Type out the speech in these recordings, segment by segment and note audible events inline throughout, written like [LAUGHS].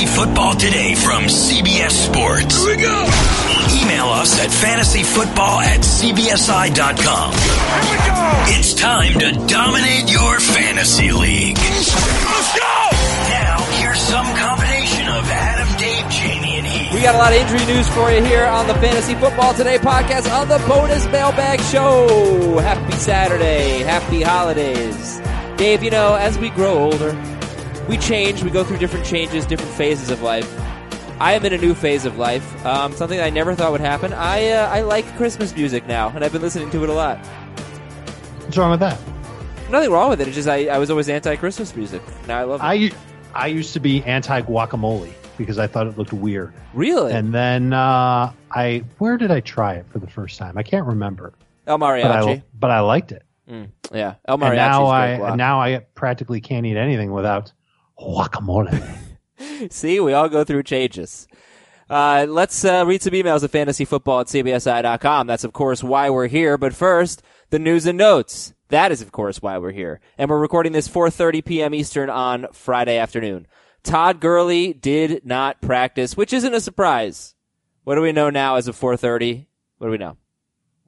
Fantasy Football Today from CBS Sports. Here we go. Email us at fantasyfootball at cbsi.com. Here we go. It's time to dominate your fantasy league. Let's go. Now, here's some combination of Adam, Dave, Jamie, and Heath. We got a lot of injury news for you here on the Fantasy Football Today podcast on the Bonus Mailbag Show. Happy Saturday. Happy holidays. Dave, you know, as we grow older, we change. We go through different changes, different phases of life. I am in a new phase of life. Um, something I never thought would happen. I uh, I like Christmas music now, and I've been listening to it a lot. What's wrong with that? Nothing wrong with it. It's just I, I was always anti-Christmas music. Now I love it. I I used to be anti guacamole because I thought it looked weird. really? And then uh, I where did I try it for the first time? I can't remember, El but Mariachi. I but I liked it. yeah, El And Mariachi's now I guac. now I practically can't eat anything without guacamole. [LAUGHS] See, we all go through changes. Uh, let's uh, read some emails at fantasyfootball at cbsi.com. That's, of course, why we're here. But first, the news and notes. That is, of course, why we're here. And we're recording this 4.30 p.m. Eastern on Friday afternoon. Todd Gurley did not practice, which isn't a surprise. What do we know now as of 4.30? What do we know?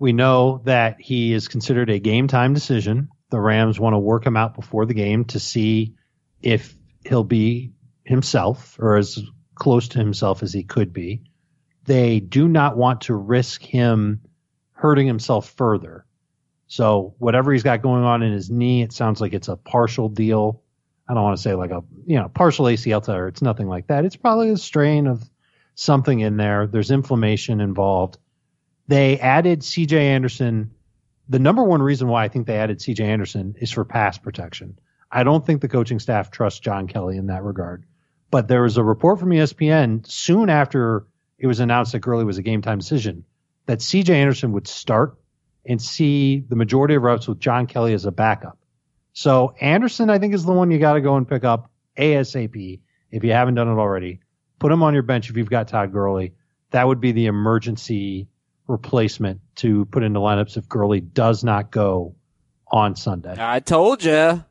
we know that he is considered a game time decision. The Rams want to work him out before the game to see if he'll be himself or as close to himself as he could be. They do not want to risk him hurting himself further. So whatever he's got going on in his knee, it sounds like it's a partial deal. I don't want to say like a you know partial ACL tear. It's nothing like that. It's probably a strain of something in there. There's inflammation involved they added CJ Anderson. The number one reason why I think they added CJ Anderson is for pass protection. I don't think the coaching staff trusts John Kelly in that regard. But there was a report from ESPN soon after it was announced that Gurley was a game time decision that CJ Anderson would start and see the majority of reps with John Kelly as a backup. So Anderson, I think, is the one you got to go and pick up ASAP if you haven't done it already. Put him on your bench if you've got Todd Gurley. That would be the emergency replacement to put into lineups if Gurley does not go on Sunday. I told you.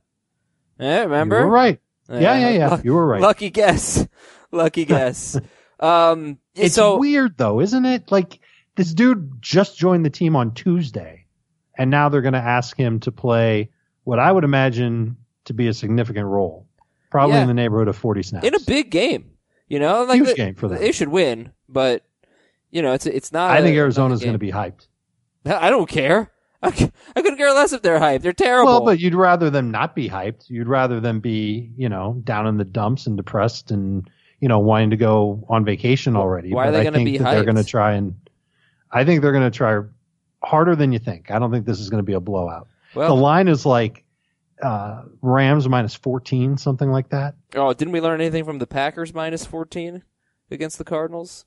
Yeah, remember? You were right. Yeah, yeah, yeah. Luck- You were right. Lucky guess. [LAUGHS] Lucky guess. [LAUGHS] um, It's so weird though, isn't it? Like this dude just joined the team on Tuesday, and now they're going to ask him to play what I would imagine to be a significant role, probably Yeah. in the neighborhood of forty snaps. in a big game, you know, like Huge they- game for them. They should win, but you know, it's it's not. I a- think Arizona's going to be hyped. [LAUGHS] I don't care. [LAUGHS] I, couldn't care less if they're hyped. They're terrible. Well, but you'd rather them not be hyped. You'd rather them be, you know, down in the dumps and depressed and, you know, wanting to go on vacation already. why are they I gonna think be that They're going to try and, I think they're going to try harder than you think. I don't think this is going to be a blowout. well, the line is like, uh, Rams minus 14, something like that. oh, didn't we learn anything from the Packers minus fourteen against the Cardinals?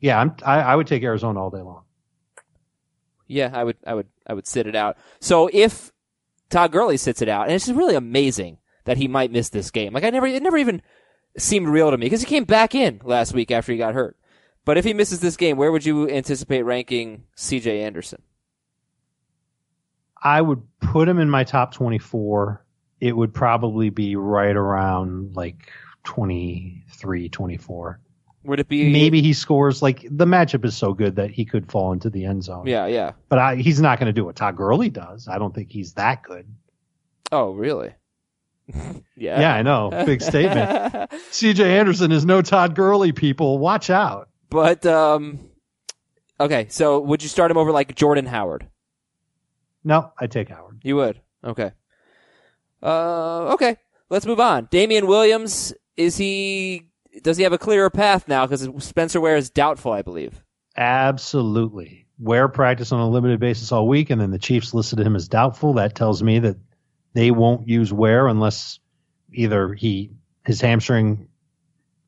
Yeah, I'm, I, I would take Arizona all day long. Yeah, I would, I would, I would sit it out. So if Todd Gurley sits it out, and it's just really amazing that he might miss this game. Like I never, it never even seemed real to me because he came back in last week after he got hurt. But if he misses this game, where would you anticipate ranking C.J. Anderson? I would put him in my top 24. It would probably be right around like 23, 24. Would it be maybe he scores like the matchup is so good that he could fall into the end zone. Yeah, yeah. But I, he's not going to do what Todd Gurley does. I don't think he's that good. Oh, really? [LAUGHS] yeah. Yeah, I know. Big statement. [LAUGHS] CJ Anderson is no Todd Gurley, people. Watch out. But um, okay. So would you start him over like Jordan Howard? No, I take Howard. You would. Okay. Uh, okay. Let's move on. Damien Williams is he? Does he have a clearer path now? Because Spencer Ware is doubtful, I believe. Absolutely. Ware practiced on a limited basis all week, and then the Chiefs listed him as doubtful. That tells me that they won't use Ware unless either he his hamstring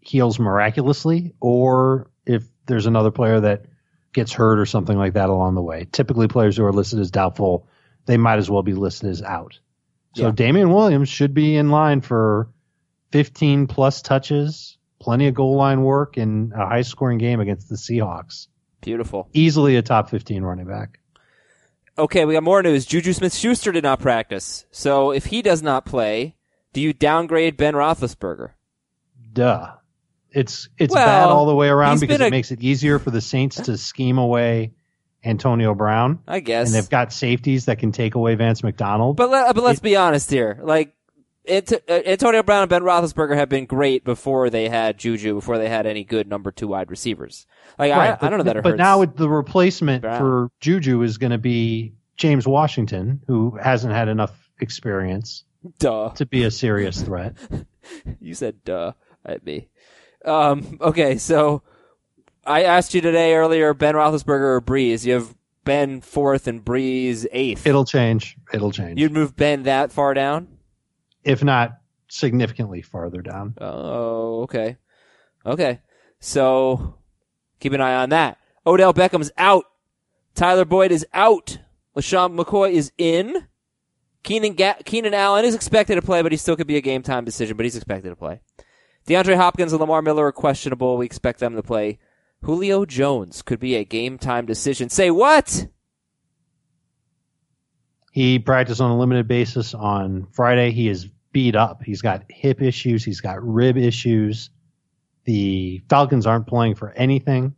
heals miraculously, or if there's another player that gets hurt or something like that along the way. Typically, players who are listed as doubtful, they might as well be listed as out. So Yeah. Damien Williams should be in line for 15 plus touches, plenty of goal line work, and a high scoring game against the Seahawks. Beautiful. Easily a top 15 running back. Okay, we got more news. Juju Smith Schuster did not practice. So if he does not play, do you downgrade Ben Roethlisberger? Duh. It's it's Well, bad all the way around because been it makes it easier for the Saints to scheme away Antonio Brown, I guess. and they've got safeties that can take away Vance McDonald. But let, but let's be honest here. Like Antonio Brown and Ben Roethlisberger have been great before they had Juju, before they had any good number two wide receivers. Like I, I don't know that it but hurts. now the replacement Brown. for Juju is going to be James Washington, who hasn't had enough experience duh. to be a serious threat. [LAUGHS] You said duh at me. Um, okay, so I asked you today earlier, Ben Roethlisberger or Brees. You have Ben fourth and Brees eighth. It'll change. It'll change. You'd move Ben that far down? If not significantly farther down. Oh, okay. Okay. So keep an eye on that. Odell Beckham's out. Tyler Boyd is out. LeSean McCoy is in. Keenan, Ga- Keenan Allen is expected to play, but he still could be a game time decision, but he's expected to play. DeAndre Hopkins and Lamar Miller are questionable. We expect them to play. Julio Jones could be a game time decision. Say what? He practiced on a limited basis on Friday. He is beat up. He's got hip issues. He's got rib issues. The Falcons aren't playing for anything.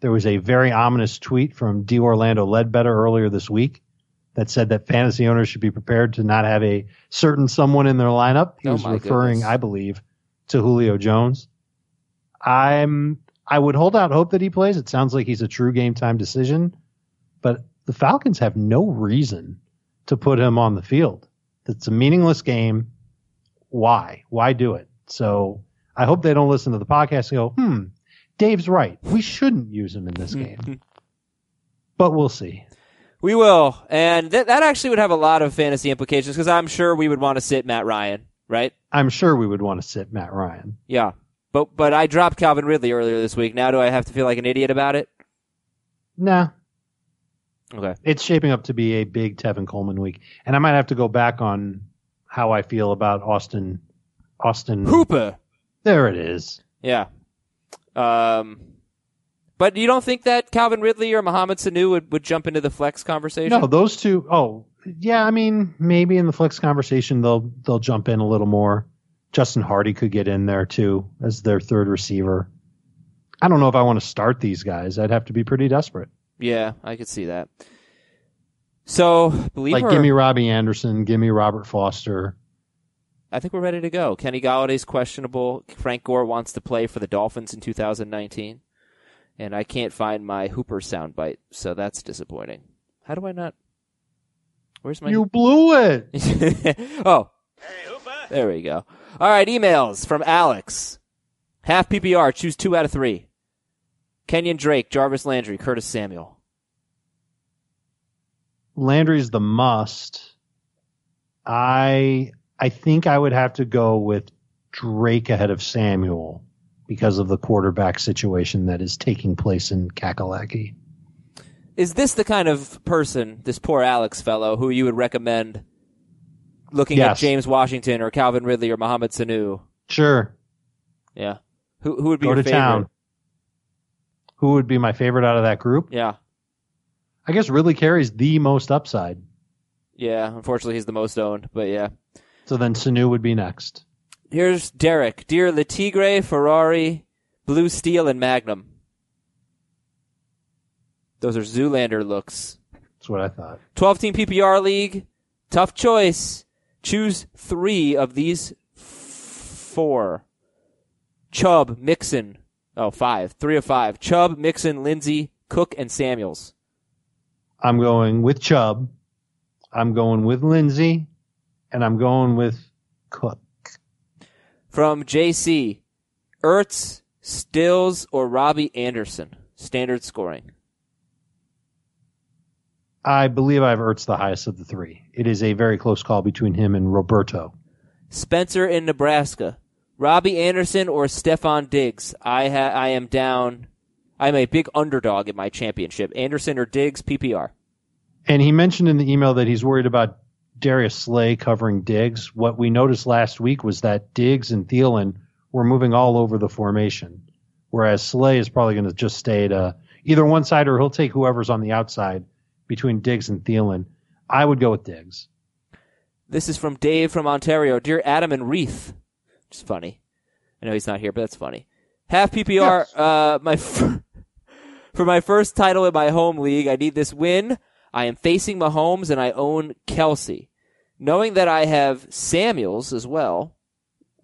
There was a very ominous tweet from D. Orlando Ledbetter earlier this week that said that fantasy owners should be prepared to not have a certain someone in their lineup. He Oh was referring, goodness. I believe, to Julio Jones. I'm I would hold out hope that he plays. It sounds like he's a true game time decision, but the Falcons have no reason to put him on the field. It's a meaningless game. Why? Why do it? So I hope they don't listen to the podcast and go, hmm, Dave's right. We shouldn't use him in this game. [LAUGHS] but we'll see. We will. And that that actually would have a lot of fantasy implications because I'm sure we would want to sit Matt Ryan, right? I'm sure we would want to sit Matt Ryan. Yeah. But but I dropped Calvin Ridley earlier this week. Now do I have to feel like an idiot about it? Nah, Okay. it's shaping up to be a big Tevin Coleman week. And I might have to go back on how I feel about Austin. Austin. Hooper. There it is. Yeah. Um but you don't think that Calvin Ridley or Mohamed Sanu would, would jump into the flex conversation? No, those two oh yeah, I mean, maybe in the flex conversation they'll they'll jump in a little more. Justin Hardy could get in there too as their third receiver. I don't know if I want to start these guys. I'd have to be pretty desperate. Yeah, I could see that. So, believe Like, or, give me Robbie Anderson, give me Robert Foster. I think we're ready to go. Kenny Golladay's questionable. Frank Gore wants to play for the Dolphins in 2019. And I can't find my Hooper soundbite, so that's disappointing. How do I not? Where's my? You blew it. [LAUGHS] oh, there we go. All right, emails from Alex. Half PPR, choose two out of three. Kenyon Drake, Jarvis Landry, Curtis Samuel. Landry's the must. I I think I would have to go with Drake ahead of Samuel because of the quarterback situation that is taking place in Kakalaki. Is this the kind of person, this poor Alex fellow, who you would recommend looking at James Washington or Calvin Ridley or Mohamed Sanu? Sure, Yeah. Who who would be go your to favorite? town. Who would be my favorite out of that group? Yeah. I guess Ridley carries the most upside. Yeah. Unfortunately, he's the most owned, but yeah. So then Sanu would be next. Here's Derek. Dear Le Tigre, Ferrari, Blue Steel, and Magnum. Those are Zoolander looks. That's what I thought. 12 team PPR league. Tough choice. Choose three of these f- four. Chubb, Mixon. Oh, five. Three of five. Chubb, Mixon, Lindsey, Cook, and Samuels. I'm going with Chubb. I'm going with Lindsey, and I'm going with Cook. From JC, Ertz, Stills, or Robbie Anderson. Standard scoring. I believe I have Ertz the highest of the three. It is a very close call between him and Roberto. Spencer in Nebraska. Robbie Anderson or Stefon Diggs. I ha- I am down. I'm a big underdog in my championship. Anderson or Diggs, PPR. And he mentioned in the email that he's worried about Darius Slay covering Diggs. What we noticed last week was that Diggs and Thielen were moving all over the formation, whereas Slay is probably going to just stay at uh, either one side or he'll take whoever's on the outside between Diggs and Thielen. I would go with Diggs. This is from Dave from Ontario. Dear Adam and Reith. Which is funny. I know he's not here, but that's funny. Half PPR. Uh, my [LAUGHS] f- for my first title in my home league, I need this win. I am facing Mahomes and I own Kelce. Knowing that I have Samuels as well,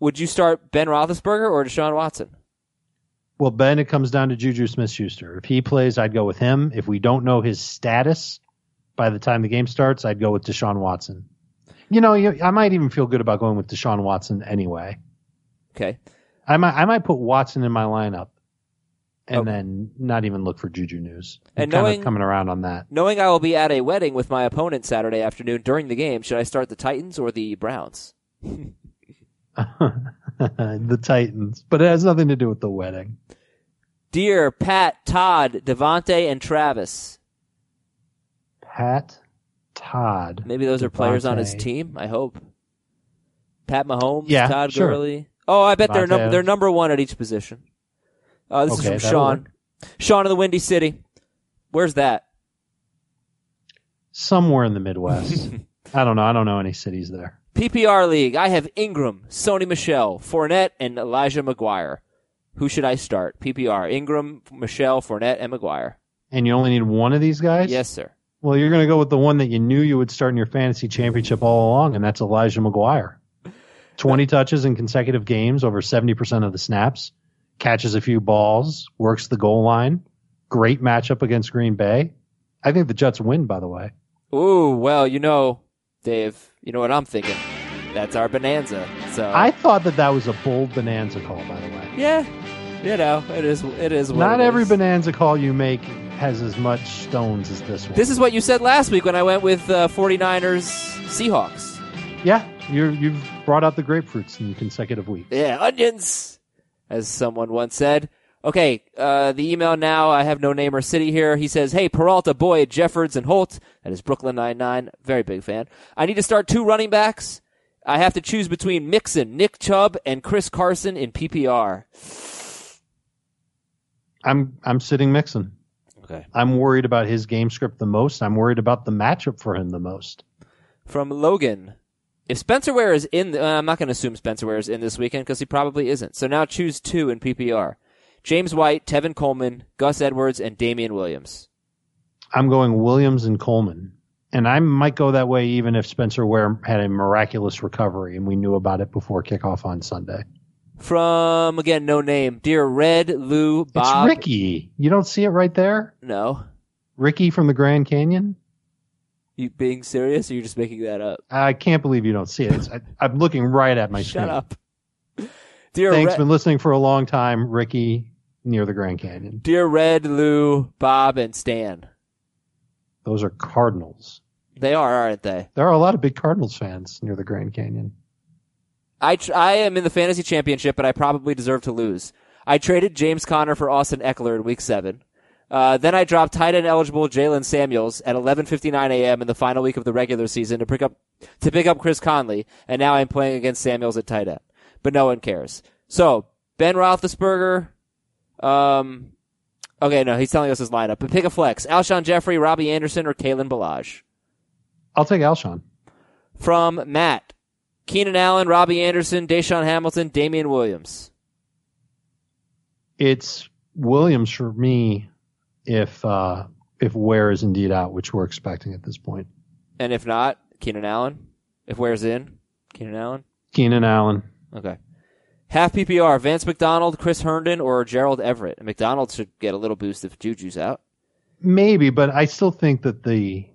would you start Ben Roethlisberger or Deshaun Watson? Well, Ben, it comes down to Juju Smith Schuster. If he plays, I'd go with him. If we don't know his status by the time the game starts, I'd go with Deshaun Watson. You know, I might even feel good about going with Deshaun Watson anyway. Okay. I might, I might put Watson in my lineup and then not even look for Juju news. I'm And knowing- coming around on that. Knowing I will be at a wedding with my opponent Saturday afternoon during the game, should I start the Titans or the Browns? [LAUGHS] the Titans, but it has nothing to do with the wedding. Dear Pat, Todd, Devontae, and Travis. Pat, Todd. Maybe those are players on his team. I hope. Pat Mahomes, Yeah, Todd sure. Gurley. Oh, I bet they're num- they're number one at each position. Uh, this Okay, is from Sean. work. Sean of the Windy City. Where's that? Somewhere in the Midwest. [LAUGHS] I don't know. I don't know any cities there. PPR League. I have Ingram, Sony Michel, Fournette, and Elijah McGuire. Who should I start? PPR. Ingram, Michel, Fournette, and McGuire. And you only need one of these guys? Yes, sir. Well, you're going to go with the one that you knew you would start in your fantasy championship all along, and that's Elijah McGuire. [LAUGHS] 20 touches in consecutive games, over 70% of the snaps, catches a few balls, works the goal line. Great matchup against Green Bay. I think the Jets win, by the way. Ooh, well, you know, Dave, you know what I'm thinking. That's our bonanza. So I thought that that was a bold bonanza call, by the way. yeah, you know, it is. It is. What Not it every is. bonanza call you make has as much stones as this one. This is what you said last week when I went with uh, 49ers Seahawks. yeah, you're, you've brought out the grapefruits in consecutive weeks. Yeah, onions, as someone once said. Okay, uh, the email now. I have no name or city here. He says, "Hey, Peralta, Boyd, Jeffords, and Holt. That is Brooklyn Nine Nine. Very big fan. I need to start two running backs. I have to choose between Mixon, Nick Chubb, and Chris Carson in PPR. I'm I'm sitting Mixon. Okay. I'm worried about his game script the most. I'm worried about the matchup for him the most. From Logan, if Spencer Ware is in, the, uh, I'm not going to assume Spencer Ware is in this weekend because he probably isn't. So now choose two in PPR: James White, Tevin Coleman, Gus Edwards, and Damien Williams. I'm going Williams and Coleman. And I might go that way even if Spencer Ware had a miraculous recovery and we knew about it before kickoff on Sunday. From again, no name. Dear Red, Lou, Bob. It's Ricky. You don't see it right there? No, Ricky from the Grand Canyon? You being serious? Or you're just making that up? I can't believe you don't see it. It's, I, I'm looking right at my Shut screen. up. [LAUGHS] Dear Thanks, Red, been listening for a long time. Ricky near the Grand Canyon. dear Red, Lou, Bob, and Stan. Those are Cardinals. They are, aren't they? There are a lot of big Cardinals fans near the Grand Canyon. I tr- I am in the fantasy championship, but I probably deserve to lose. I traded James Conner for Austin Ekeler in week seven. Uh, then I dropped tight end eligible Jaylen Samuels at 11:59 a.m. in the final week of the regular season to pick up to pick up Chris Conley, and now I'm playing against Samuels at tight end. But no one cares. So Ben Roethlisberger. Um, okay, no, he's telling us his lineup. But pick a flex: Alshon Jeffery, Robbie Anderson, or Kalen Ballage. I'll take Alshon. From Matt, Keenan Allen, Robbie Anderson, DaeSean Hamilton, Damien Williams. It's Williams for me if uh, if Ware is indeed out, which we're expecting at this point. And if not, Keenan Allen. If Ware's in, Keenan Allen. Keenan Allen. Okay. Half PPR, Vance McDonald, Chris Herndon, or Gerald Everett. And McDonald should get a little boost if Juju's out. Maybe, but I still think that the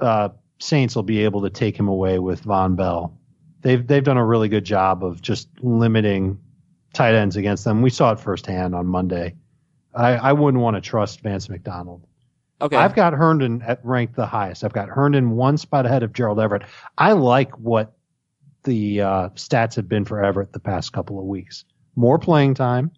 uh, Saints will be able to take him away with Vonn Bell. They've they've done a really good job of just limiting tight ends against them. We saw it firsthand on Monday. I, I wouldn't want to trust Vance McDonald. Okay. I've got Herndon at ranked the highest. I've got Herndon one spot ahead of Gerald Everett. I like what the uh, stats have been for Everett the past couple of weeks. More playing time,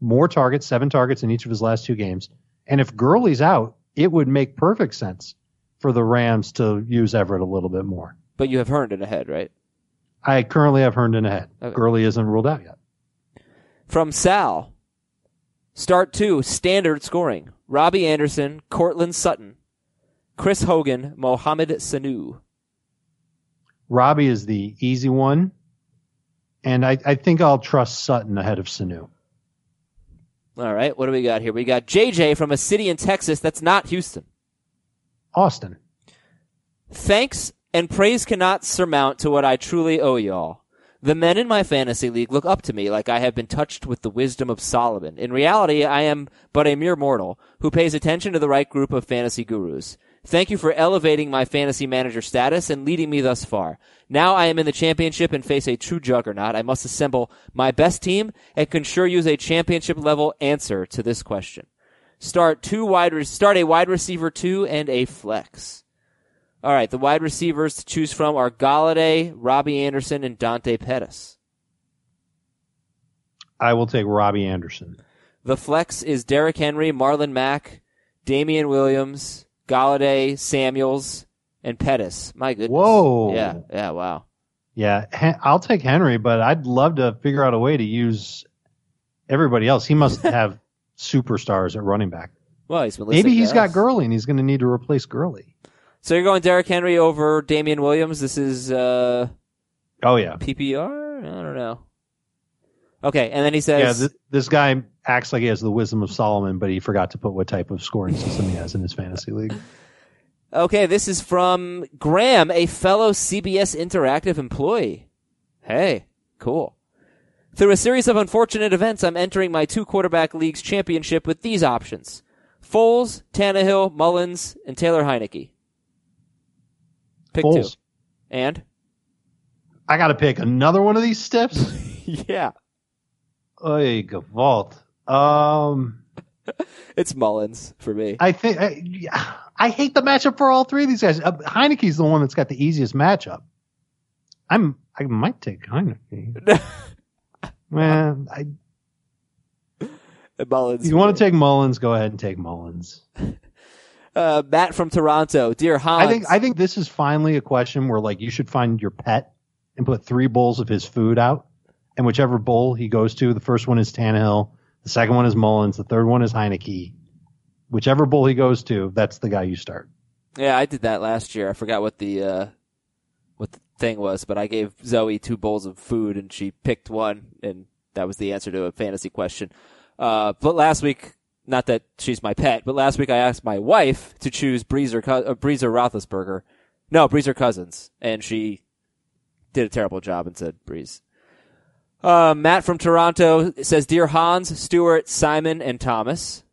more targets, seven targets in each of his last two games. And if Gurley's out, it would make perfect sense for the Rams to use Everett a little bit more. but you have Herndon ahead, right? I currently have Herndon ahead. Okay. Gurley isn't ruled out yet. From Sal. Start two, standard scoring. Robbie Anderson, Courtland Sutton, Chris Hogan, Mohamed Sanu. Robbie is the easy one, and I, I think I'll trust Sutton ahead of Sanu. All right, what do we got here? We got JJ from a city in Texas that's not Houston. Austin. Thanks and praise cannot surmount to what I truly owe y'all. The men in my fantasy league look up to me like I have been touched with the wisdom of Solomon. In reality, I am but a mere mortal who pays attention to the right group of fantasy gurus. Thank you for elevating my fantasy manager status and leading me thus far. Now I am in the championship and face a true juggernaut. I must assemble my best team and can sure use a championship level answer to this question. Start two wide, re- start a wide receiver two and a flex. All right, the wide receivers to choose from are Golladay, Robbie Anderson, and Dante Pettis. I will take Robbie Anderson. The flex is Derrick Henry, Marlon Mack, Damien Williams, Golladay, Samuels, and Pettis. My goodness. Whoa. Yeah, yeah, wow. Yeah, I'll take Henry, but I'd love to figure out a way to use everybody else. He must [LAUGHS] have superstars at running back. Well, he's been Maybe he's got us. Gurley and he's going to need to replace Gurley. So you're going Derrick Henry over Damien Williams. This is uh, Oh yeah, PPR. I don't know. Okay, and then he says, yeah. says, Th- this guy acts like he has the wisdom of Solomon, but he forgot to put what type of scoring system he has in his fantasy league. [LAUGHS] Okay, this is from Graham, a fellow CBS Interactive employee. Hey, cool. Through a series of unfortunate events, I'm entering my two quarterback leagues championship with these options. Foles, Tannehill, Mullens, and Taylor Heinicke. Pick Foles. two. And? I got to pick another one of these steps. [LAUGHS] Yeah. Oy, Gavalt. Um, [LAUGHS] It's Mullens for me. I think I, yeah, I hate the matchup for all three of these guys. Uh, Heinicke's the one that's got the easiest matchup. I'm I might take Heinicke. [LAUGHS] Man, I, Mullens. you want to take Mullens, go ahead and take Mullens. Uh, Matt from Toronto. Dear Hans. I think I think this is finally a question where like you should find your pet and put three bowls of his food out, and whichever bowl he goes to, the first one is Tannehill, the second one is Mullens, the third one is Heinicke. Whichever bowl he goes to, that's the guy you start. Yeah, I did that last year. I forgot what the uh, what the thing was, but I gave Zoe two bowls of food, and she picked one, and that was the answer to a fantasy question. Uh, but last week, not that she's my pet, but last week I asked my wife to choose Breezer, Co- uh, Breezer Roethlisberger, no Breezer Cousins, and she did a terrible job and said Brees. Uh, Matt from Toronto says, "Dear Hans, Stewart, Simon, and Thomas."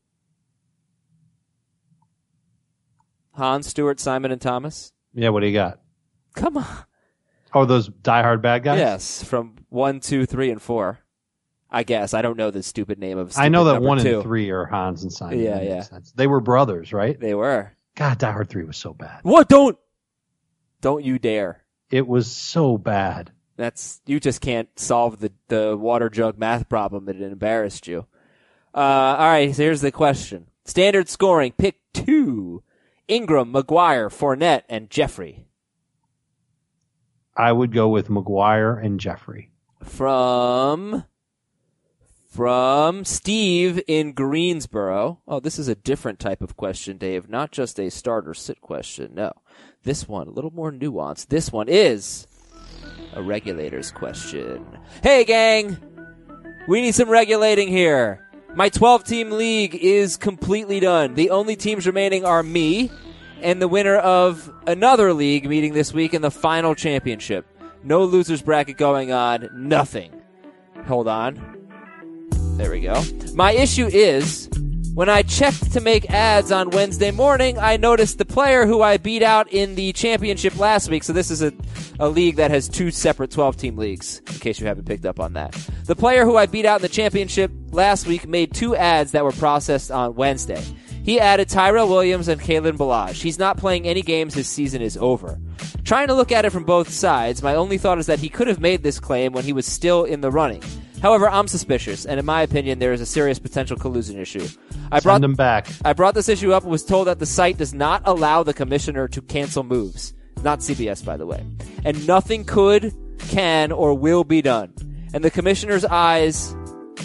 Hans, Stewart, Simon, and Thomas. Yeah, what do you got? Come on. Oh, those Die Hard bad guys. Yes, from one, two, three, and four. I guess I don't know the stupid name of. I know that one two. and three are Hans and Simon. Yeah, That yeah. They were brothers, right? They were. God, Die Hard three was so bad. What? Don't. Don't you dare. It was so bad. That's you just can't solve the the water jug math problem that embarrassed you. Uh, all right. So here's the question: Standard scoring. Pick two: Ingram, McGuire, Fournette, and Jeffery. I would go with McGuire and Jeffery. from from Steve in Greensboro. Oh, this is a different type of question, Dave. Not just a starter sit question. No, this one a little more nuanced. This one is a regulators question. Hey, gang, we need some regulating here. My 12 team league is completely done. The only teams remaining are me and the winner of another league meeting this week in the final championship. No losers bracket going on. Nothing. Hold on. There we go. My issue is when I checked to make ads on Wednesday morning, I noticed the player who I beat out in the championship last week. So this is a, a league that has two separate 12 team leagues, in case you haven't picked up on that. The player who I beat out in the championship last week made two ads that were processed on Wednesday. He added Tyrell Williams and Kalen Ballage. He's not playing any games. His season is over. Trying to look at it from both sides, my only thought is that he could have made this claim when he was still in the running. However, I'm suspicious, and in my opinion, there is a serious potential collusion issue. I brought Send them back. I brought this issue up and was told that the site does not allow the commissioner to cancel moves. Not CBS, by the way. And nothing could, can, or will be done. And the commissioner's eyes,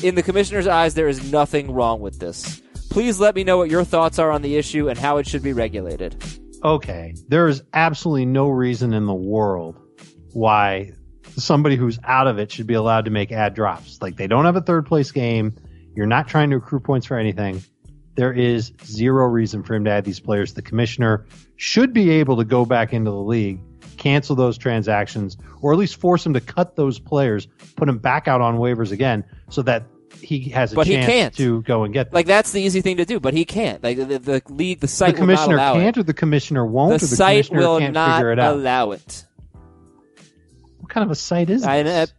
in the commissioner's eyes, there is nothing wrong with this. Please let me know what your thoughts are on the issue and how it should be regulated. Okay, there is absolutely no reason in the world why somebody who's out of it should be allowed to make ad drops. Like they don't have a third place game. You're not trying to accrue points for anything. There is zero reason for him to add these players. The commissioner should be able to go back into the league, cancel those transactions, or at least force him to cut those players, put them back out on waivers again, so that he has a But he chance can't. to go and get them. Like that's the easy thing to do, but he can't. Like the, the league, the the site not commissioner can't, it. or the commissioner won't, The or the site commissioner will can't not figure it out. allow it. What kind of a site is I, this?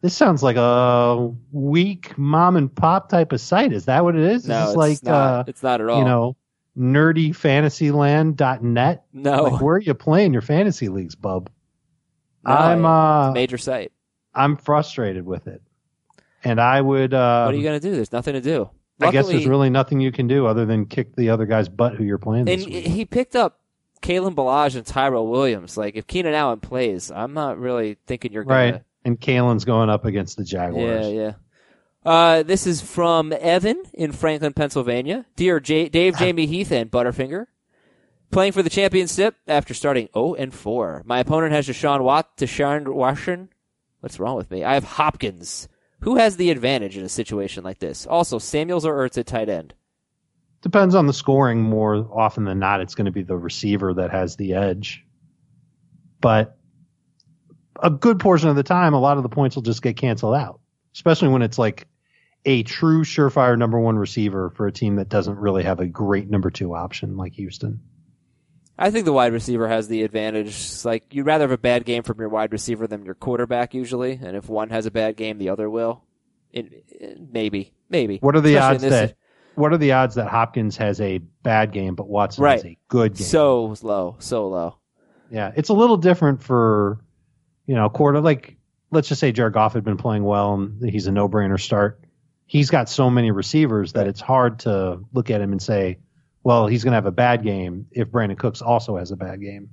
This sounds like a weak mom and pop type of site. Is that what it is? no, is it's like not. uh, it's not at all. you know, nerdyfantasyland.net? no, Like where are you playing your fantasy leagues, bub? No, I'm uh a major site. I'm frustrated with it. And I would uh what are you gonna do? There's nothing to do. I guess there's really nothing you can do other than kick the other guy's butt who you're playing and this he picked up Kalen Ballage and Tyrell Williams. Like if Keenan Allen plays, I'm not really thinking you're gonna. Right. And Kalen's going up against the Jaguars. Yeah, yeah. Uh, this is from Evan in Franklin, Pennsylvania. Dear J- Dave, [LAUGHS] Jamie Heath, and Butterfinger. Playing for the championship after starting 0 and 4. My opponent has Deshaun Watt, Deshaun Watson. What's wrong with me? I have Hopkins. Who has the advantage in a situation like this? Also, Samuels or Ertz at tight end. Depends on the scoring more often than not. It's going to be the receiver that has the edge. But a good portion of the time, a lot of the points will just get canceled out, especially when it's like a true surefire number one receiver for a team that doesn't really have a great number two option like Houston. I think the wide receiver has the advantage. It's like you'd rather have a bad game from your wide receiver than your quarterback usually, and if one has a bad game, the other will. It, it- maybe, maybe. What are the Especially odds that what are the odds that Hopkins has a bad game but Watson has a good game? so low, so low? Yeah, it's a little different for, you know, quarter. Like, let's just say Jared Goff had been playing well and he's a no-brainer start. He's got so many receivers that it's hard to look at him and say, well, he's going to have a bad game if Brandin Cooks also has a bad game.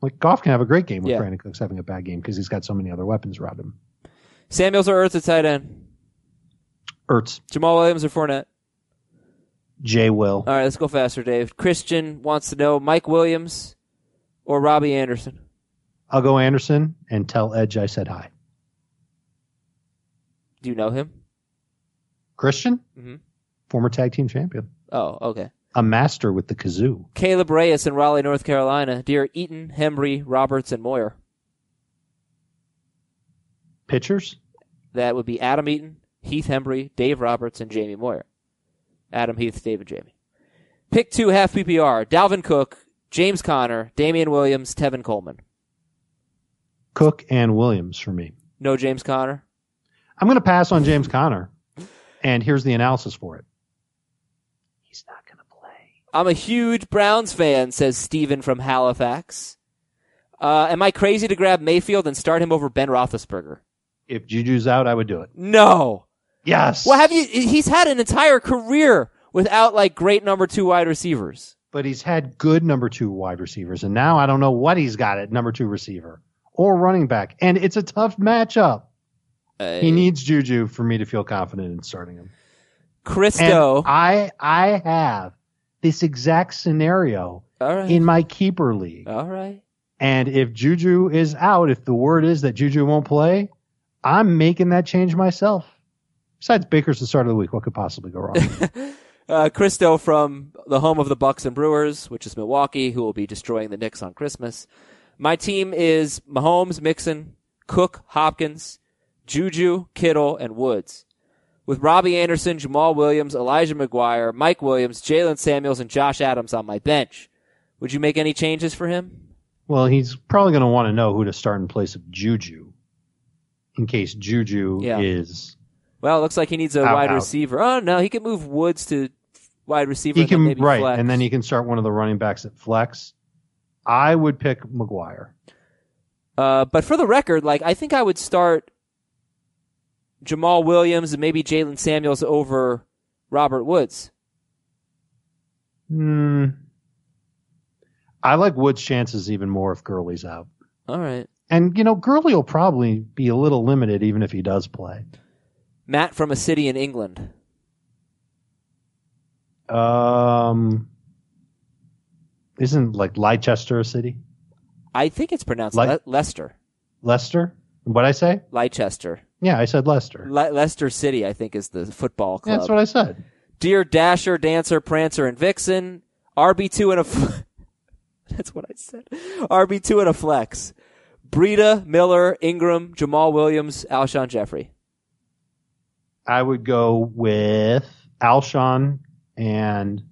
Like Goff can have a great game with Yeah. Brandin Cooks having a bad game because he's got so many other weapons around him. Samuels or Ertz at tight end. Ertz, Jamaal Williams or Fournette. Jay Will, All right, let's go faster, Dave. Christian wants to know Mike Williams or Robbie Anderson. I'll go Anderson and tell Edge I said hi. Do you know him? Christian, Mm-hmm. former tag team champion, Oh, okay. a master with the kazoo. Caleb Reyes in Raleigh, North Carolina. Dear Eaton, Hembree, Roberts, and Moyer. Pitchers, That would be Adam Eaton, Heath Hembree, Dave Roberts, and Jamie Moyer. Adam, Heath, David Jamie. Pick two half PPR. Dalvin Cook, James Conner, Damien Williams, Tevin Coleman. Cook, and Williams for me. No James Conner. I'm going to pass on James Conner, and here's the analysis for it. He's not going to play. I'm a huge Browns fan, says Steven from Halifax. Uh, am I crazy to grab Mayfield and start him over Ben Roethlisberger? If Juju's out, I would do it. No. Yes. Well, have you? He's had an entire career without like great number two wide receivers. But he's had good number two wide receivers, and now I don't know what he's got at number two receiver or running back, and it's a tough matchup. Uh, He needs Juju for me to feel confident in starting him. And I I have this exact scenario right. in my keeper league. All right. And if Juju is out, if the word is that Juju won't play, I'm making that change myself. Besides Baker's the start of the week, what could possibly go wrong? [LAUGHS] Uh, Christo from the home of the Bucks and Brewers, which is Milwaukee, who will be destroying the Knicks on Christmas. My team is Mahomes, Mixon, Cook, Hopkins, Juju, Kittle, and Woods. With Robbie Anderson, Jamaal Williams, Elijah McGuire, Mike Williams, Jaylen Samuels, and Josh Adams on my bench. Would you make any changes for him? well, he's probably going to want to know who to start in place of Juju in case Juju Yeah. is. Well, it looks like he needs a Out, wide out. receiver. Oh no, he can move Woods to wide receiver. He can, right. flex. And then he can start one of the running backs at flex. I would pick McGuire. Uh, but for the record, like I think I would start Jamaal Williams and maybe Jaylen Samuels over Robert Woods. Hmm. I like Wood's chances even more if Gurley's out. All right, And, you know, Gurley will probably be a little limited even if he does play. Matt from a city in England. Um, isn't like Leicester a city? I think it's pronounced Le- Leicester. Leicester? What I say? Leicester. Yeah, I said Leicester. Le- Leicester City, I think, is the football club. That's what I said. Dear Dasher, Dancer, Prancer, and Vixen, RB2 and a. F- [LAUGHS] That's what I said. RB2 and a flex. Breida, Miller, Ingram, Jamaal Williams, Alshon Jeffery. I would go with Alshon, and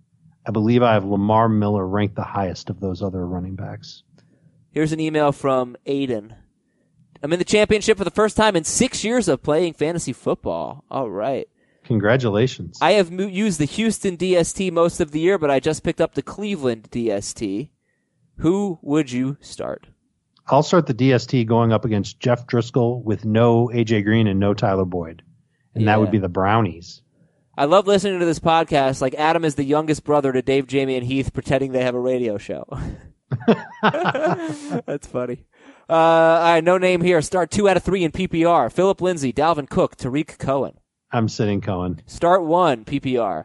I believe I have Lamar Miller ranked the highest of those other running backs. Here's an email from Aiden. I'm in the championship for the first time in six years of playing fantasy football. All right. Congratulations. I have mo- used the Houston DST most of the year, but I just picked up the Cleveland DST. Who would you start? I'll start the DST going up against Jeff Driskel with no AJ Green and no Tyler Boyd. And Yeah. that would be the Brownies. I love listening to this podcast. Like Adam is the youngest brother to Dave, Jamie, and Heath, pretending they have a radio show. [LAUGHS] [LAUGHS] That's funny. Uh, all right, no name here. Start two out of three in PPR. Phillip Lindsay, Dalvin Cook, Tarik Cohen. I'm sitting Cohen. Start one PPR.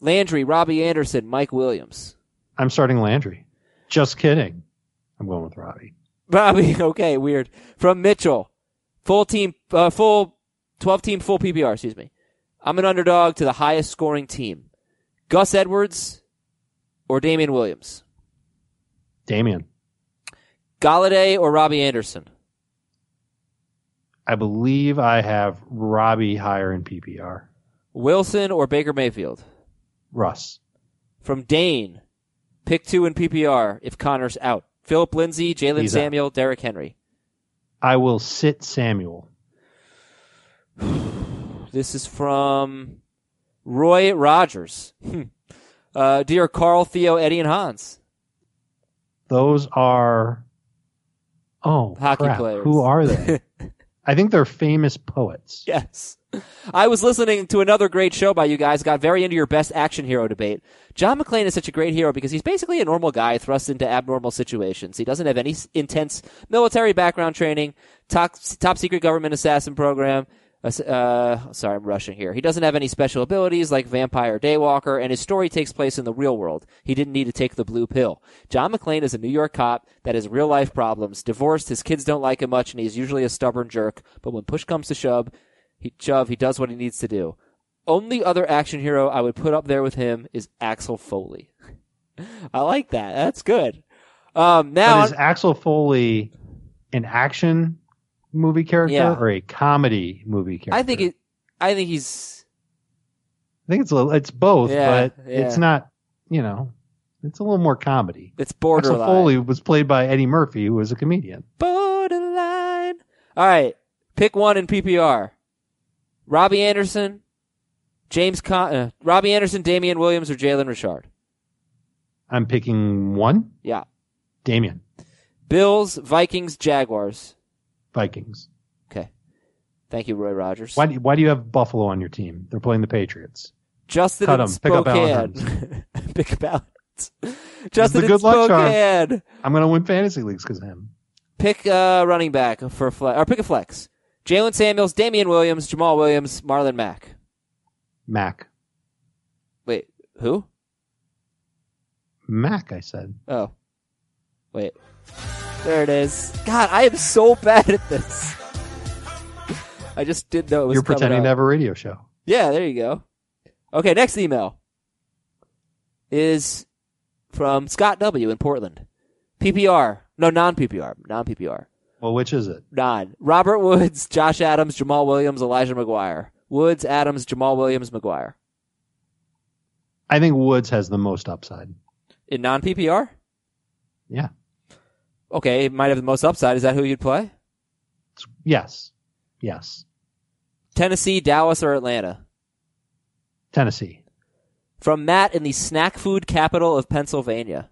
Landry, Robbie Anderson, Mike Williams. I'm starting Landry. Just kidding. I'm going with Robbie. Robbie, [LAUGHS] okay, weird. From Mitchell, full team, uh, full twelve team, full PPR. Excuse me. I'm an underdog to the highest scoring team. Gus Edwards or Damien Williams. Damien. Golladay or Robbie Anderson. I believe I have Robbie higher in PPR. Wilson or Baker Mayfield. Russ. From Dane, pick two in PPR if Conner's out. Phillip Lindsay, Jaylen He's out. Samuel, Derrick Henry. I will sit Samuel. [SIGHS] This is from Roy Rogers. uh, dear Carl, Theo, Eddie, and Hans. Those are oh Hockey crap. players. Who are they? [LAUGHS] I think they're famous poets. Yes. I was listening to another great show by you guys, got very into your best action hero debate. John McClane is such a great hero because he's basically a normal guy thrust into abnormal situations. He doesn't have any intense military background training, top, top secret government assassin program. Uh, uh, sorry, I'm rushing here. He doesn't have any special abilities like Vampire Daywalker, and his story takes place in the real world. He didn't need to take the blue pill. John McClane is a New York cop that has real life problems. Divorced, his kids don't like him much, and he's usually a stubborn jerk. But when push comes to shove, he shove, he does what he needs to do. Only other action hero I would put up there with him is Axel Foley. [LAUGHS] I like that. That's good. Um, now But is Axel Foley an action movie character Yeah. or a comedy movie character? I think it. I think he's. I think it's a, little, it's both, Yeah, but yeah. it's not. You know, it's a little more comedy. It's borderline. Axel. Foley was played by Eddie Murphy, who was a comedian. Borderline. All right, pick one in PPR. Robbie Anderson, James Con- uh, Robbie Anderson, Damien Williams, or Jalen Richard. I'm picking one. Yeah. Damien Bills, Vikings, Jaguars. Vikings. Okay. Thank you, Roy Rogers. Why do you, why do you have Buffalo on your team? They're playing the Patriots. Justin Cut in 'em. Pick up Spokane. [LAUGHS] Pick up Allen's. Justin the good luck charm. I'm going to win fantasy leagues because of him. Pick a running back for flex, or pick a flex. Jaylen Samuels, Damien Williams, Jamaal Williams, Marlon Mack. Mack. Wait, who? Mack, I said. Oh, wait. There it is. God, I am so [LAUGHS] bad at this. I just didn't know it was. You're pretending up. to have a radio show. Yeah, there you go. Okay, next email is from Scott W. in Portland. PPR. No, non PPR. Non PPR. Well, which is it? Non. Robert Woods, [LAUGHS] Josh Adams, Jamaal Williams, Elijah McGuire. Woods, Adams, Jamaal Williams, McGuire. I think Woods has the most upside. In non PPR? Yeah. Okay, it might have the most upside. Is that who you'd play? Yes. Yes. Tennessee, Dallas, or Atlanta? Tennessee. From Matt in the snack food capital of Pennsylvania.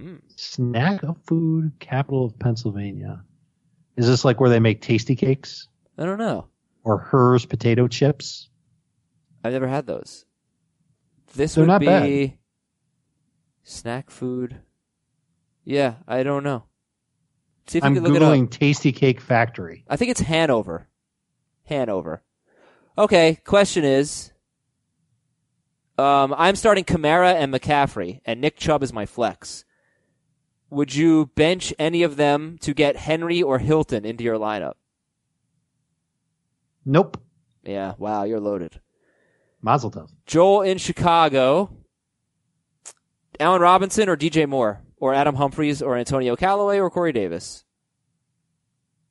Hmm. Snack food capital of Pennsylvania. Is this like where they make tasty cakes I don't know. or Herr's potato chips? I've never had those. This They're would be bad. snack food. Yeah, I don't know. See if I'm can look it up. googling Tasty Cake Factory. I think it's Hanover. Hanover. Okay, question is um, I'm starting Kamara and McCaffrey, and Nick Chubb is my flex. Would you bench any of them to get Henry or Hilton into your lineup? Nope. Yeah, wow, you're loaded. Mazel tov. Joel in Chicago. Allen Robinson or DJ Moore? Or Adam Humphries or Antonio Callaway or Corey Davis?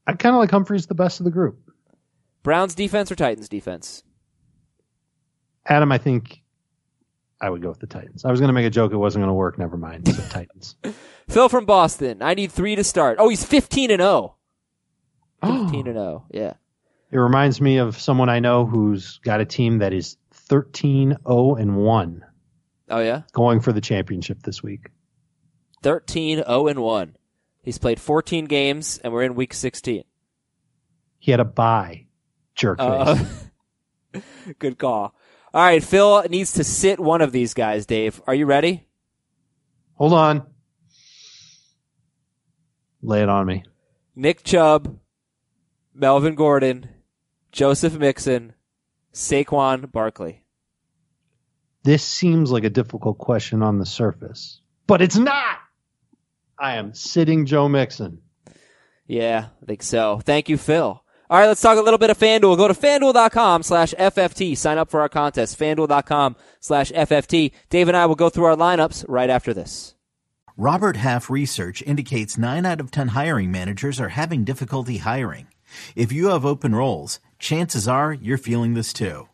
I kind of like Humphries the best of the group. Browns defense or Titans defense? Adam, I think I would go with the Titans. I was going to make a joke. It wasn't going to work. Never mind. So [LAUGHS] Titans. Phil from Boston. I need three to start. Oh, he's 15 and 0. [GASPS] 15 and 0. Yeah. It reminds me of someone I know who's got a team that is 13 0 and 1 Oh, yeah? going for the championship this week. 13 0 and 1. He's played 14 games and we're in week 16. He had a bye. Jerk face. Uh, [LAUGHS] good call. All right, Phil needs to sit one of these guys, Dave. Are you ready? Hold on. Lay it on me. Nick Chubb, Melvin Gordon, Joseph Mixon, Saquon Barkley. This seems like a difficult question on the surface, but it's not. I am sitting Joe Mixon. Yeah, I think so. Thank you, Phil. All right, let's talk a little bit of FanDuel. Go to fanduel.com slash FFT. Sign up for our contest. FanDuel.com slash FFT. Dave and I will go through our lineups right after this. Robert Half research indicates 9 out of 10 hiring managers are having difficulty hiring. If you have open roles, chances are you're feeling this too.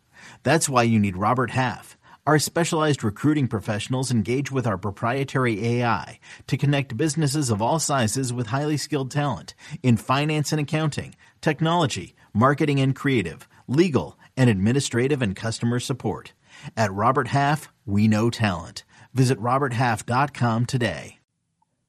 That's why you need Robert Half. Our specialized recruiting professionals engage with our proprietary AI to connect businesses of all sizes with highly skilled talent in finance and accounting, technology, marketing and creative, legal, and administrative and customer support. At Robert Half, we know talent. Visit roberthalf.com today.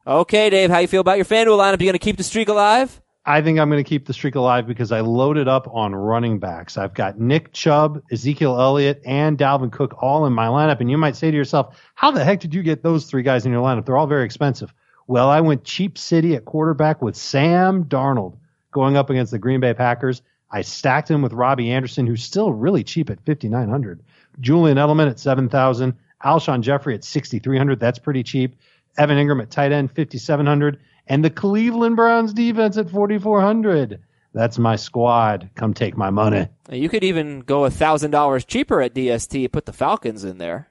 Okay, Dave, how you feel about your FanDuel lineup? You going to keep the streak alive? I think I'm going to keep the streak alive because I loaded up on running backs. I've got Nick Chubb, Ezekiel Elliott, and Dalvin Cook all in my lineup. And you might say to yourself, how the heck did you get those three guys in your lineup? They're all very expensive. Well, I went cheap city at quarterback with Sam Darnold going up against the Green Bay Packers. I stacked him with Robbie Anderson, who's still really cheap at 5,900. Julian Edelman at 7,000. Alshon Jeffery at 6,300. That's pretty cheap. Evan Engram at tight end, 5,700. And the Cleveland Browns defense at 4,400. That's my squad. Come take my money. You could even go a thousand dollars cheaper at DST. Put the Falcons in there.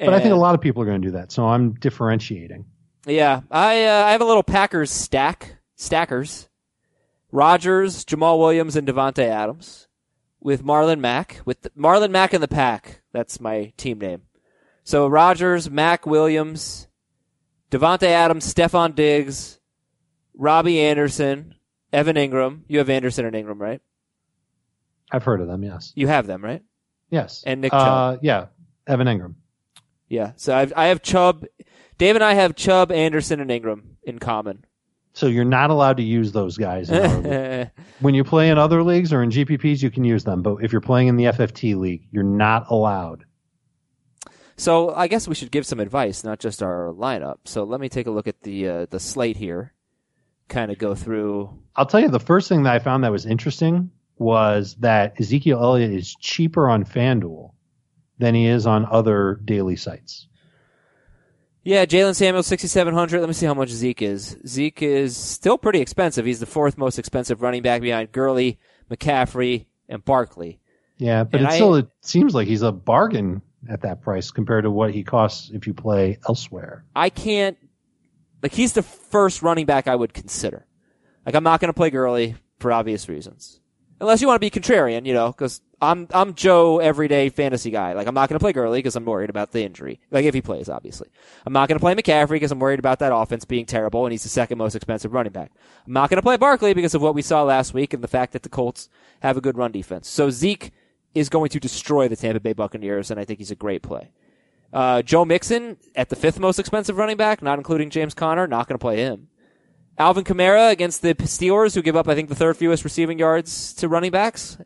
But I think a lot of people are going to do that. So I'm differentiating. Yeah, I uh, I have a little Packers stack stackers. Rodgers, Jamaal Williams, and Davante Adams with Marlon Mack with the, Marlon Mack in the pack. That's my team name. So Rodgers, Mack, Williams, Davante Adams, Stefon Diggs, Robbie Anderson, Evan Engram. You have Anderson and Engram, right? I've heard of them. Yes. You have them, right? Yes. And Nick uh, Chubb. Yeah. Evan Engram. Yeah. So I've, I have Chubb. Dave and I have Chubb, Anderson, and Engram in common. So you're not allowed to use those guys. In [LAUGHS] when you play in other leagues or in GPPs, you can use them. But if you're playing in the FFT league, you're not allowed. So I guess we should give some advice, not just our lineup. So let me take a look at the uh, the slate here. Kind of go through. I'll tell you the first thing that I found that was interesting was that Ezekiel Elliott is cheaper on FanDuel than he is on other daily sites. Yeah, Jaylen Samuel, 6,700. Let me see how much Zeke is. Zeke is still pretty expensive. He's the fourth most expensive running back behind Gurley, McCaffrey, and Barkley. Yeah, but And it I- still it seems like he's a bargain at that price compared to what he costs if you play elsewhere. I can't, like, he's the first running back I would consider. Like, I'm not going to play Gurley for obvious reasons. Unless you want to be contrarian, you know, because I'm, I'm Joe everyday fantasy guy. Like, I'm not going to play Gurley because I'm worried about the injury. Like, if he plays, obviously. I'm not going to play McCaffrey because I'm worried about that offense being terrible and he's the second most expensive running back. I'm not going to play Barkley because of what we saw last week and the fact that the Colts have a good run defense. So Zeke is going to destroy the Tampa Bay Buccaneers and I think he's a great play. Uh, Joe Mixon at the fifth most expensive running back, not including James Conner, not going to play him. Alvin Kamara against the Steelers, who give up, I think, the third fewest receiving yards to running backs.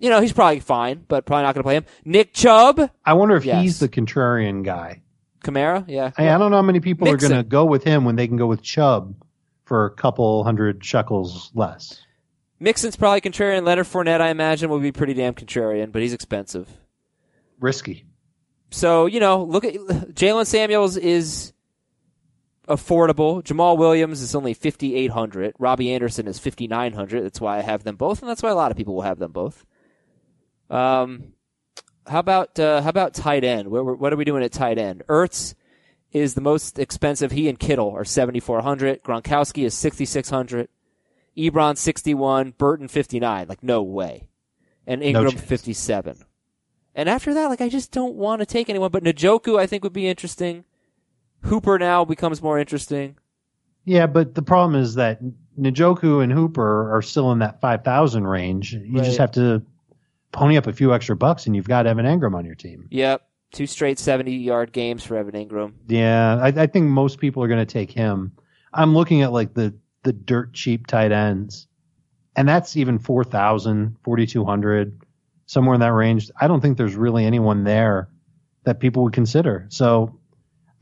You know, he's probably fine, but probably not going to play him. Nick Chubb, I wonder if Yes. he's the contrarian guy. Kamara, yeah. I, I don't know how many people Mixon. are going to go with him when they can go with Chubb for a couple hundred shekels less. Mixon's probably contrarian. Leonard Fournette, I imagine, will be pretty damn contrarian, but he's expensive. Risky. So, you know, look at Jaylen Samuels is affordable. Jamaal Williams is only 5800. Robbie Anderson is 5900. That's why I have them both and that's why a lot of people will have them both. Um how about uh, how about tight end? What, what are we doing at tight end? Ertz is the most expensive. He and Kittle are 7400. Gronkowski is 6600. Ebron 61, Burton 59. Like no way. And Engram chance. 57. And after that, like I just don't want to take anyone. But Njoku, I think would be interesting. Hooper now becomes more interesting. Yeah, but the problem is that Njoku and Hooper are still in that 5,000 range. You Right. just have to pony up a few extra bucks and you've got Evan Engram on your team. Yep, two straight 70 yard games for Evan Engram. Yeah, I, I think most people are going to take him. I'm looking at like the, the dirt cheap tight ends, and that's even 4,000, 4,200, somewhere in that range. I don't think there's really anyone there that people would consider. So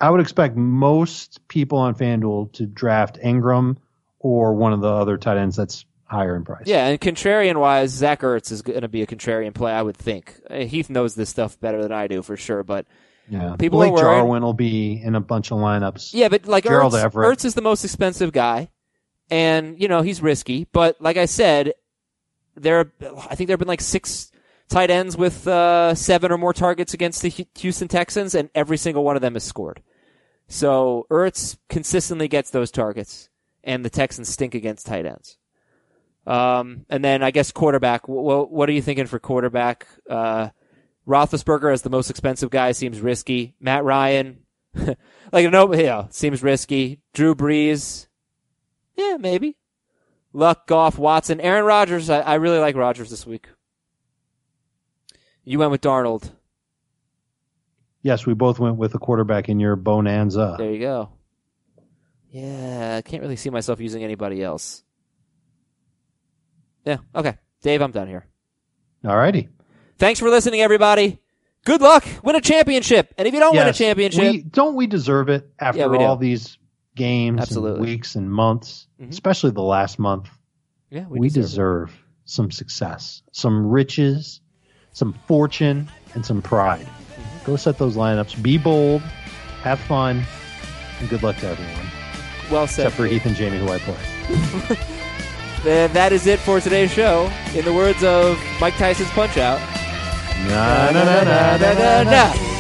I would expect most people on FanDuel to draft Engram or one of the other tight ends that's higher in price. Yeah, and contrarian wise, Zach Ertz is going to be a contrarian play, I would think. Uh, Heath knows this stuff better than I do for sure, but Yeah. People Blake are. Jarwin will be in a bunch of lineups. yeah, but like Gerald Ertz, Everett. Ertz is the most expensive guy, and you know he's risky. But like I said, there, I think there have been like six tight ends with uh, seven or more targets against the Houston Texans, and every single one of them has scored. So Ertz consistently gets those targets, and the Texans stink against tight ends. Um, and then I guess quarterback. What are you thinking for quarterback? Uh, Roethlisberger as the most expensive guy seems risky. Matt Ryan, [LAUGHS] like no, yeah, seems risky. Drew Brees, yeah, maybe. Luck, Goff, Watson, Aaron Rodgers. I, I really like Rodgers this week. You went with Darnold. Yes, we both went with a quarterback in your bonanza. There you go. Yeah, I can't really see myself using anybody else. Yeah, okay. Dave, I'm done here. All righty. Thanks for listening, everybody. Good luck. Win a championship. And if you don't win a championship, we, don't we deserve it after Yeah, we do. all these games, Absolutely. and weeks, and months, Mhm. especially the last month? yeah, We, deserve deserve some success, some riches, some fortune, and some pride. Mm-hmm. Go set those lineups. Be bold, have fun, and good luck to everyone, Well said. except for Heath and Jamie, who I play. [LAUGHS] And that is it for today's show. In the words of Mike Tyson's Punch Out. Na, na, na, na, na, na, na.